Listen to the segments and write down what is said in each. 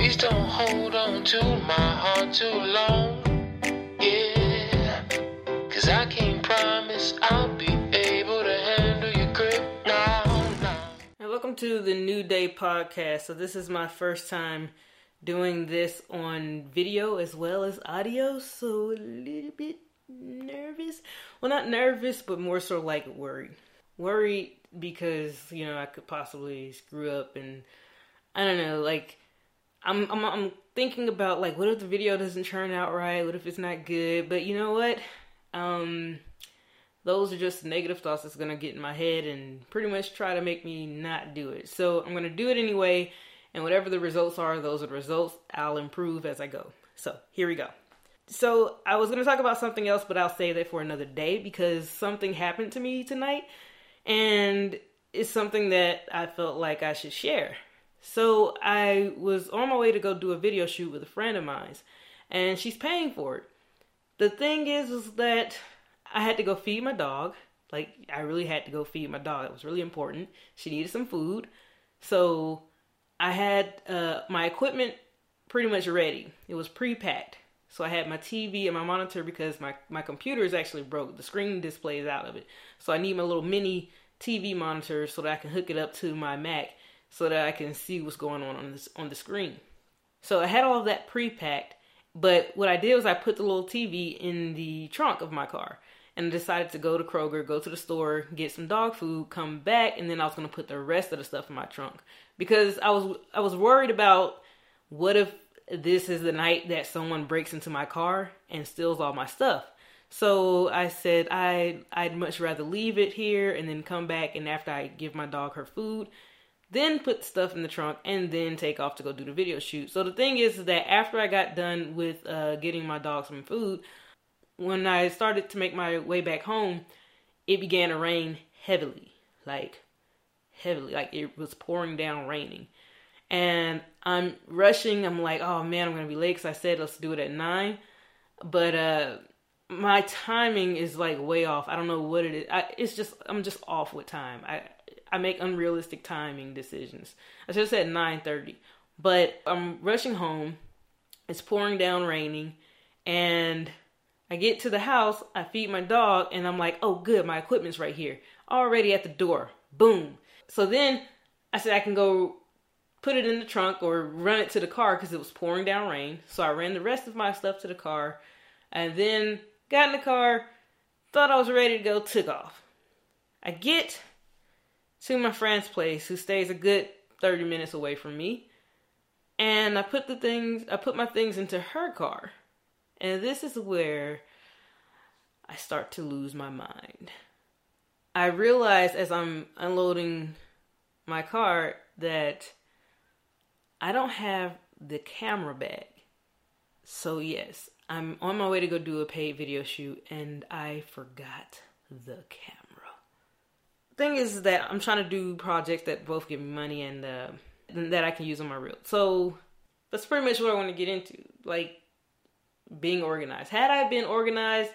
Please don't hold on to my heart too long. Yeah, cause I can't promise I'll be able to handle your grip now. now. And welcome to the New Day podcast. So this is my first time doing this on video as well as audio, so a little bit nervous. Well, not nervous, but more so like worried. Worried because you know I could possibly screw up, and I don't know. Like I'm, I'm, I'm thinking about like, what if the video doesn't turn out right? What if it's not good? But you know what? Um, those are just negative thoughts that's gonna get in my head and pretty much try to make me not do it. So I'm gonna do it anyway, and whatever the results are, those are the results. I'll improve as I go. So here we go. So I was gonna talk about something else, but I'll save that for another day because something happened to me tonight, and it's something that I felt like I should share. So I was on my way to go do a video shoot with a friend of mine's, and she's paying for it. The thing is, is that I had to go feed my dog. Like I really had to go feed my dog. It was really important. She needed some food, so I had uh, my equipment pretty much ready. It was pre-packed. So I had my TV and my monitor because my, my computer is actually broke. The screen displays out of it. So I need my little mini TV monitor so that I can hook it up to my Mac so that I can see what's going on on this on the screen. So I had all of that pre-packed, but what I did was I put the little TV in the trunk of my car and decided to go to Kroger, go to the store, get some dog food, come back, and then I was going to put the rest of the stuff in my trunk because I was I was worried about what if this is the night that someone breaks into my car and steals all my stuff. So I said I I'd much rather leave it here and then come back and after I give my dog her food, then put stuff in the trunk and then take off to go do the video shoot. So the thing is, that after I got done with uh, getting my dog some food, when I started to make my way back home, it began to rain heavily, like heavily, like it was pouring down raining. And I'm rushing. I'm like, oh man, I'm gonna be late because I said let's do it at nine, but uh, my timing is like way off. I don't know what it is. I, it's just I'm just off with time. I I make unrealistic timing decisions. I should have said 9:30, but I'm rushing home. It's pouring down, raining, and I get to the house. I feed my dog, and I'm like, "Oh, good, my equipment's right here, already at the door." Boom. So then I said I can go put it in the trunk or run it to the car because it was pouring down rain. So I ran the rest of my stuff to the car, and then got in the car. Thought I was ready to go. Took off. I get to my friend's place who stays a good 30 minutes away from me. And I put the things I put my things into her car. And this is where I start to lose my mind. I realize as I'm unloading my car that I don't have the camera bag. So yes, I'm on my way to go do a paid video shoot and I forgot the camera thing is that I'm trying to do projects that both give me money and uh, that I can use on my reel. So that's pretty much what I want to get into, like being organized. Had I been organized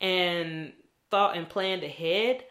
and thought and planned ahead,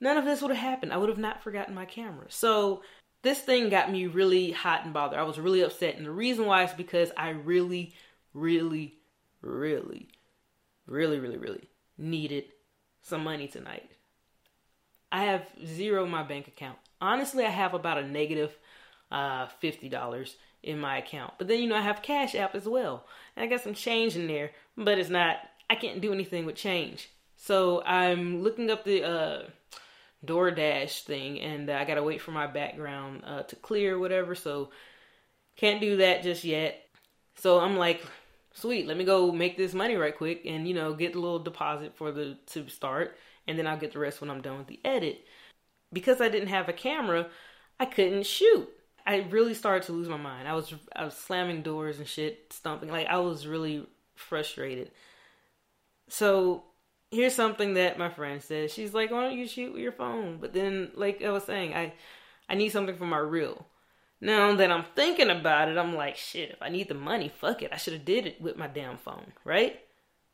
none of this would have happened. I would have not forgotten my camera. So this thing got me really hot and bothered. I was really upset, and the reason why is because I really, really, really, really, really, really needed some money tonight. I have zero in my bank account. Honestly, I have about a negative uh, $50 in my account. But then, you know, I have Cash App as well. And I got some change in there, but it's not, I can't do anything with change. So I'm looking up the uh, DoorDash thing, and I gotta wait for my background uh, to clear, whatever. So can't do that just yet. So I'm like, sweet, let me go make this money right quick, and you know, get a little deposit for the to start and then I'll get the rest when I'm done with the edit. Because I didn't have a camera, I couldn't shoot. I really started to lose my mind. I was I was slamming doors and shit, stomping. Like I was really frustrated. So here's something that my friend said. She's like, "Why don't you shoot with your phone?" But then, like I was saying, I I need something for my reel. Now that I'm thinking about it, I'm like, shit. If I need the money, fuck it. I should have did it with my damn phone, right?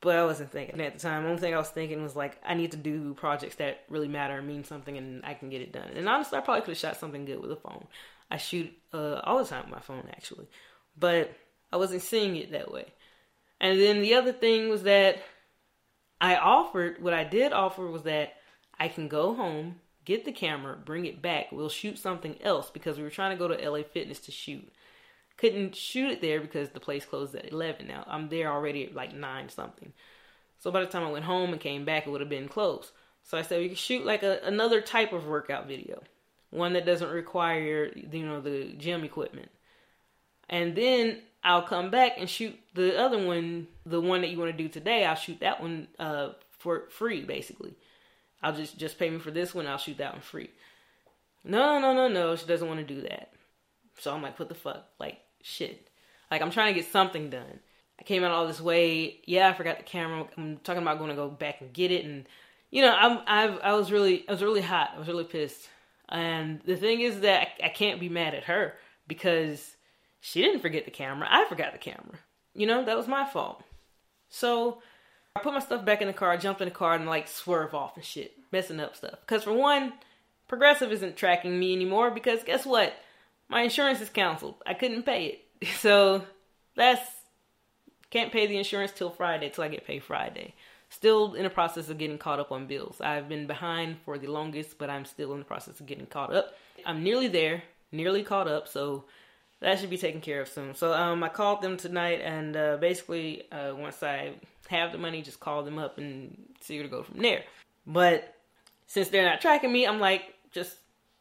But I wasn't thinking at the time. The only thing I was thinking was like, I need to do projects that really matter and mean something, and I can get it done. And honestly, I probably could have shot something good with a phone. I shoot uh, all the time with my phone, actually. but I wasn't seeing it that way. And then the other thing was that I offered, what I did offer was that I can go home, get the camera, bring it back. We'll shoot something else because we were trying to go to LA Fitness to shoot. Couldn't shoot it there because the place closed at 11 now. I'm there already at like 9 something. So by the time I went home and came back, it would have been closed. So I said we could shoot like a, another type of workout video, one that doesn't require you know the gym equipment. And then I'll come back and shoot the other one, the one that you want to do today. I'll shoot that one uh, for free, basically. I'll just just pay me for this one. I'll shoot that one free. No, no, no, no. She doesn't want to do that. So I'm like, what the fuck? Like, shit. Like I'm trying to get something done. I came out all this way. Yeah, I forgot the camera. I'm talking about going to go back and get it, and you know, I'm I've I was really I was really hot. I was really pissed. And the thing is that I, I can't be mad at her because she didn't forget the camera. I forgot the camera. You know, that was my fault. So I put my stuff back in the car, jumped in the car, and like swerve off and shit, messing up stuff. Because for one, Progressive isn't tracking me anymore because guess what? My insurance is canceled. I couldn't pay it. So that's can't pay the insurance till Friday till I get paid Friday. Still in the process of getting caught up on bills. I've been behind for the longest, but I'm still in the process of getting caught up. I'm nearly there, nearly caught up, so that should be taken care of soon. So um, I called them tonight, and uh, basically, uh, once I have the money, just call them up and see where to go from there. But since they're not tracking me, I'm like just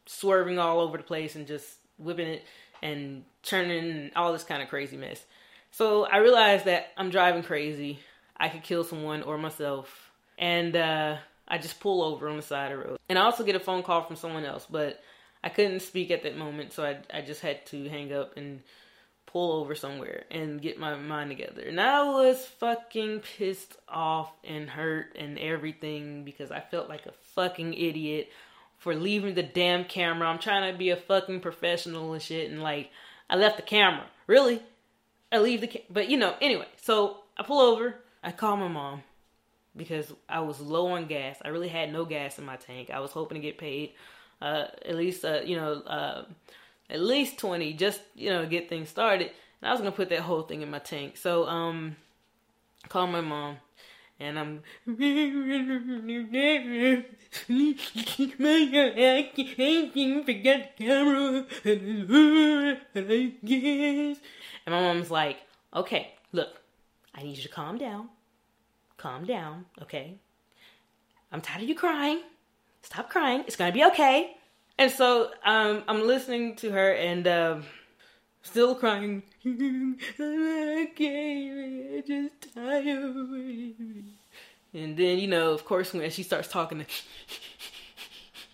swerving all over the place and just whipping it and turning and all this kind of crazy mess. So I realized that I'm driving crazy. I could kill someone or myself, and uh, I just pull over on the side of the road. And I also get a phone call from someone else, but I couldn't speak at that moment, so I I just had to hang up and pull over somewhere and get my mind together. And I was fucking pissed off and hurt and everything because I felt like a fucking idiot for leaving the damn camera. I'm trying to be a fucking professional and shit, and like I left the camera. Really, I leave the ca- but you know anyway. So I pull over. I call my mom because I was low on gas. I really had no gas in my tank. I was hoping to get paid uh, at least uh, you know uh, at least 20 just you know get things started and i was gonna put that whole thing in my tank so um call my mom and i'm forget the camera and my mom's like okay look i need you to calm down calm down okay i'm tired of you crying stop crying. It's gonna be okay. And so um, I'm listening to her and um, still crying. I can't, just tired. And then you know, of course, when she starts talking,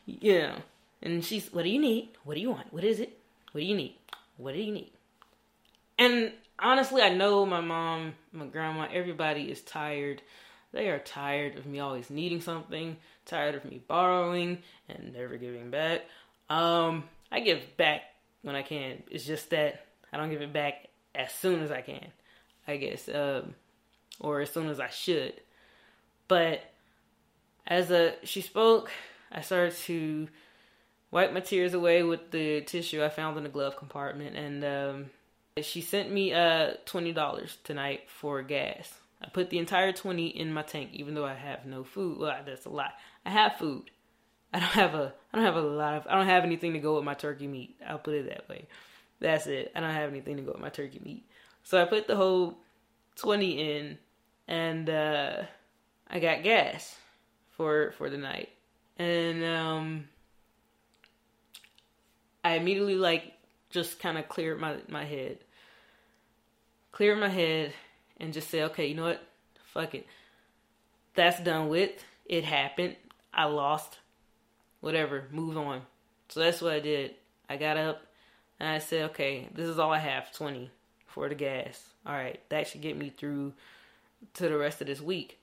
know, and she's, "What do you need? What do you want? What is it? What do you need? What do you need?" And honestly, I know my mom, my grandma, everybody is tired they are tired of me always needing something, tired of me borrowing and never giving back. Um, I give back when I can. It's just that I don't give it back as soon as I can, I guess, um, or as soon as I should. But as a she spoke, I started to wipe my tears away with the tissue I found in the glove compartment, and um, she sent me uh twenty dollars tonight for gas. I put the entire 20 in my tank, even though I have no food. Well, that's a lot. I have food. I don't have a I don't have a lot of I don't have anything to go with my turkey meat. I'll put it that way. That's it. I don't have anything to go with my turkey meat. So I put the whole 20 in and uh I got gas for for the night. And um I immediately like just kind of cleared my my head. Cleared my head and just say, okay, you know what? Fuck it. That's done with. It happened. I lost. Whatever. Move on. So that's what I did. I got up and I said, okay, this is all I have 20 for the gas. All right. That should get me through to the rest of this week.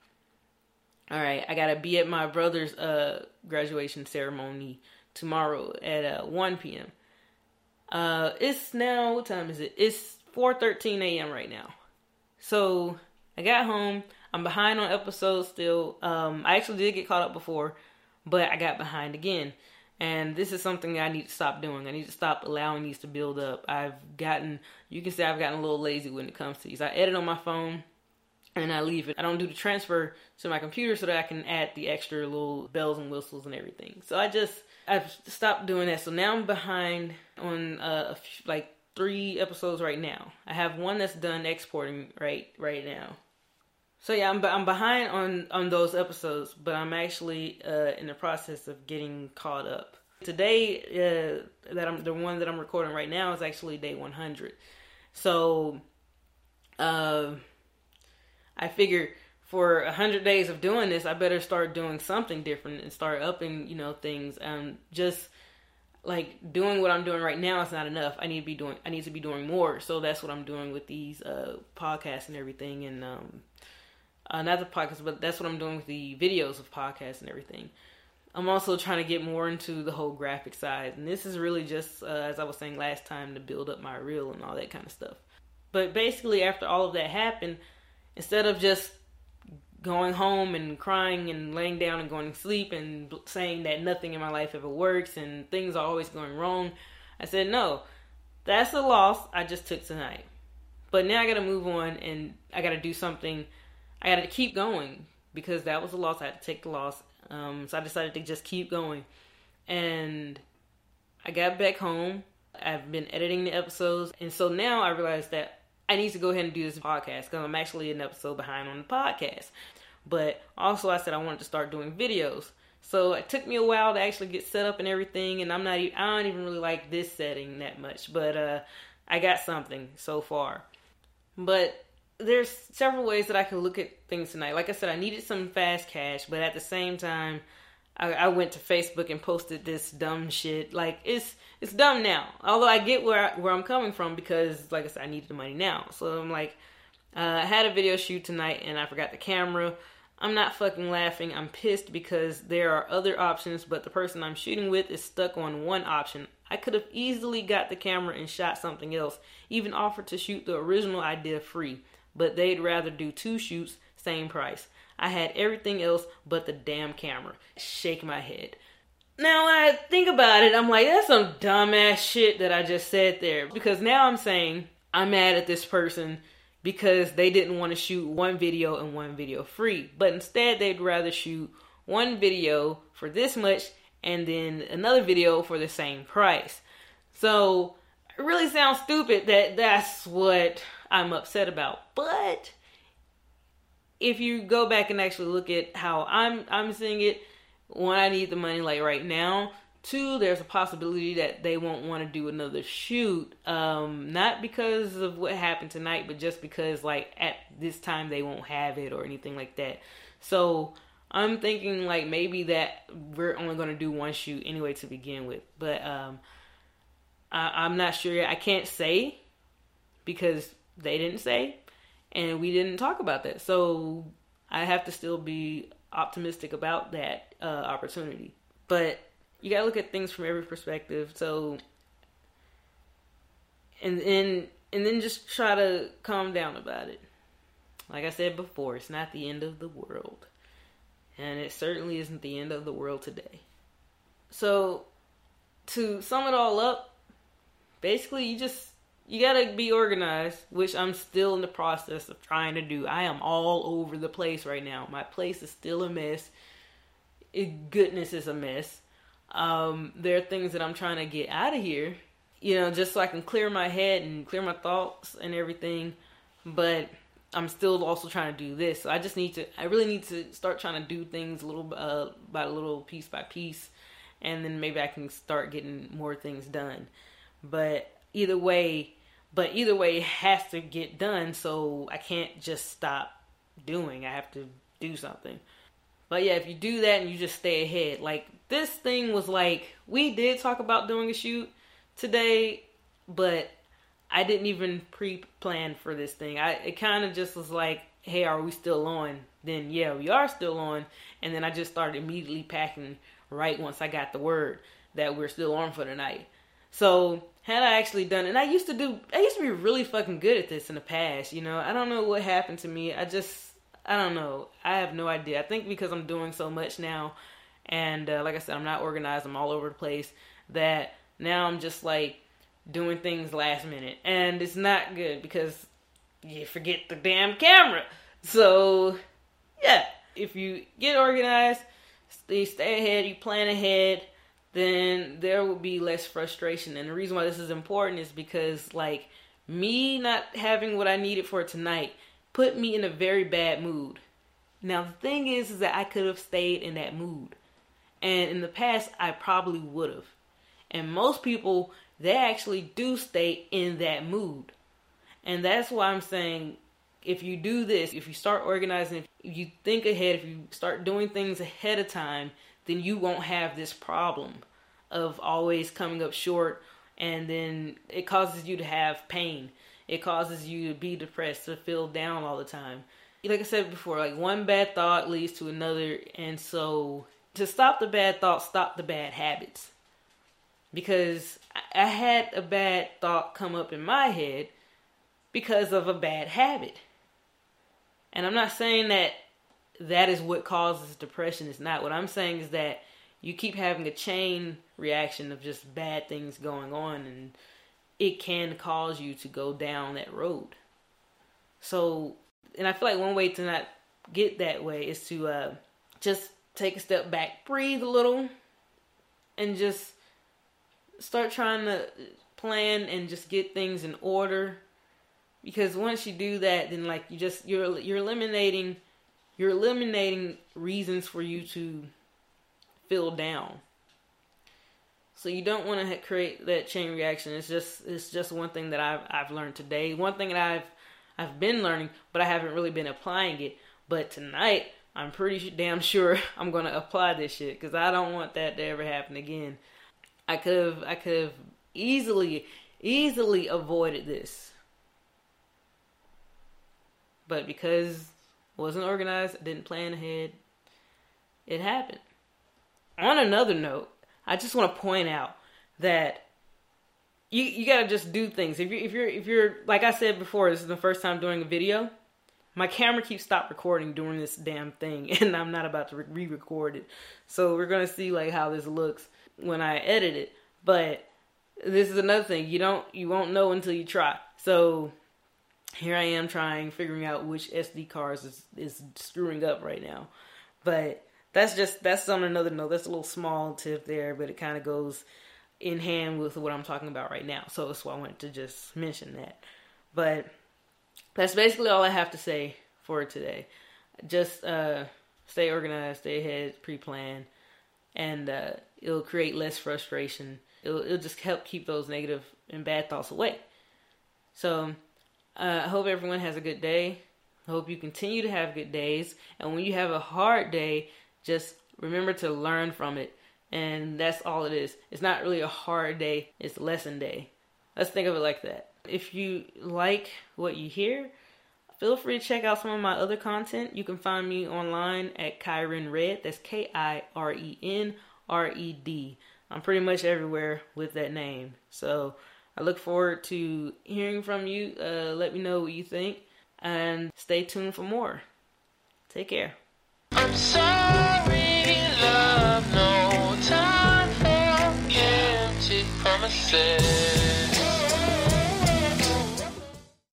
All right. I got to be at my brother's uh, graduation ceremony tomorrow at uh, 1 p.m. Uh, it's now, what time is it? It's 4.13 a.m. right now. So I got home. I'm behind on episodes still. Um, I actually did get caught up before, but I got behind again. And this is something I need to stop doing. I need to stop allowing these to build up. I've gotten, you can say I've gotten a little lazy when it comes to these. I edit on my phone and I leave it. I don't do the transfer to my computer so that I can add the extra little bells and whistles and everything. So I just, I've stopped doing that. So now I'm behind on uh, few, like three episodes right now. I have one that's done exporting right right now. So yeah, I'm I'm behind on on those episodes, but I'm actually uh, in the process of getting caught up. Today, uh, that I'm the one that I'm recording right now is actually day 100. So, uh, I figure for a 100 days of doing this, I better start doing something different and start upping, you know, things. Um, just like doing what I'm doing right now is not enough. I need to be doing I need to be doing more. So that's what I'm doing with these uh podcasts and everything and um uh, not the podcast, but that's what I'm doing with the videos of podcasts and everything. I'm also trying to get more into the whole graphic side, and this is really just uh, as I was saying last time to build up my reel and all that kind of stuff. But basically, after all of that happened, instead of just going home and crying and laying down and going to sleep and saying that nothing in my life ever works and things are always going wrong, I said, no, that's a loss I just took tonight. But now I got to move on and I got to do something. I got to keep going because that was a loss. I had to take the loss. Um, so I decided to just keep going. And I got back home. I've been editing the episodes. And so now I realized that I need to go ahead and do this podcast because I'm actually an episode behind on the podcast. But also, I said I wanted to start doing videos. So it took me a while to actually get set up and everything, and I'm not, I don't even really like this setting that much, but uh, I got something so far. But there's several ways that I can look at things tonight. Like I said, I needed some fast cash, but at the same time, I, I went to Facebook and posted this dumb shit. Like it's it's dumb now. Although I get where I, where I'm coming from because, like I said, I needed the money now. So I'm like, uh, I had a video shoot tonight and I forgot the camera. I'm not fucking laughing. I'm pissed because there are other options, but the person I'm shooting with is stuck on one option. I could have easily got the camera and shot something else, even offered to shoot the original idea free, but they'd rather do two shoots, same price. I had everything else but the damn camera. Shake my head. Now, when I think about it, I'm like, that's some dumbass shit that I just said there. Because now I'm saying I'm mad at this person because they didn't want to shoot one video and one video free. But instead, they'd rather shoot one video for this much and then another video for the same price. So it really sounds stupid that that's what I'm upset about. But if you go back and actually look at how I'm I'm seeing it, one, I need the money like right now. Two, there's a possibility that they won't want to do another shoot. Um, not because of what happened tonight, but just because like at this time they won't have it or anything like that. So I'm thinking like maybe that we're only gonna do one shoot anyway to begin with. But um I, I'm not sure yet. I can't say because they didn't say and we didn't talk about that. So I have to still be optimistic about that uh, opportunity. But you gotta look at things from every perspective. So and then and then just try to calm down about it. Like I said before, it's not the end of the world. And it certainly isn't the end of the world today. So to sum it all up, basically you just you gotta be organized, which I'm still in the process of trying to do. I am all over the place right now. My place is still a mess. It, goodness is a mess. Um, there are things that I'm trying to get out of here, you know, just so I can clear my head and clear my thoughts and everything. But I'm still also trying to do this. So I just need to, I really need to start trying to do things a little uh, by little, piece by piece, and then maybe I can start getting more things done. But either way, but either way, it has to get done. So I can't just stop doing. I have to do something. But yeah, if you do that and you just stay ahead, like this thing was like we did talk about doing a shoot today, but I didn't even pre-plan for this thing. I it kind of just was like, hey, are we still on? Then yeah, we are still on. And then I just started immediately packing right once I got the word that we're still on for the night. So had I actually done and I used to do, I used to be really fucking good at this in the past. You know, I don't know what happened to me. I just, I don't know. I have no idea. I think because I'm doing so much now, and uh, like I said, I'm not organized. I'm all over the place. That now I'm just like doing things last minute, and it's not good because you forget the damn camera. So yeah, if you get organized, stay stay ahead, you plan ahead, then there will be less frustration. And the reason why this is important is because like me not having what I needed for tonight put me in a very bad mood. Now the thing is is that I could have stayed in that mood. And in the past I probably would have. And most people they actually do stay in that mood. And that's why I'm saying if you do this, if you start organizing, if you think ahead, if you start doing things ahead of time, then you won't have this problem of always coming up short and then it causes you to have pain. It causes you to be depressed, to feel down all the time. Like I said before, like one bad thought leads to another and so to stop the bad thoughts, stop the bad habits. Because I had a bad thought come up in my head because of a bad habit. And I'm not saying that that is what causes depression. It's not. What I'm saying is that you keep having a chain reaction of just bad things going on, and it can cause you to go down that road. So, and I feel like one way to not get that way is to uh, just take a step back, breathe a little, and just start trying to plan and just get things in order because once you do that then like you just you're you're eliminating you're eliminating reasons for you to feel down. So you don't want to create that chain reaction. It's just it's just one thing that I've I've learned today. One thing that I've I've been learning but I haven't really been applying it. But tonight I'm pretty damn sure I'm to apply this shit cuz I don't want that to ever happen again. I could have I could have easily easily avoided this. But because wasn't organized, didn't plan ahead, it happened. On another note, I just want to point out that you you gotta just do things. If you if you're if you're like I said before, this is the first time doing a video. My camera keeps stop recording during this damn thing, and I'm not about to re-record it. So we're gonna see like how this looks when I edit it. But this is another thing you don't you won't know until you try. So here I am trying figuring out which SD cards is, is screwing up right now. But that's just that's on another note. That's a little small tip there, but it kind of goes in hand with what I'm talking about right now. So that's why I wanted to just mention that. But that's basically all I have to say for today. Just uh, stay organized, stay ahead, pre-plan, and uh, it'll create less frustration. It'll, it'll just help keep those negative and bad thoughts away. So uh, I hope everyone has a good day. I hope you continue to have good days. And when you have a hard day, just remember to learn from it. And that's all it is. It's not really a hard day, it's lesson day. Let's think of it like that. If you like what you hear, feel free to check out some of my other content. You can find me online at Kiren Red. That's K I R E N R E D. I'm pretty much everywhere with that name. So I look forward to hearing from you. Uh, let me know what you think and stay tuned for more. Take care. Promises.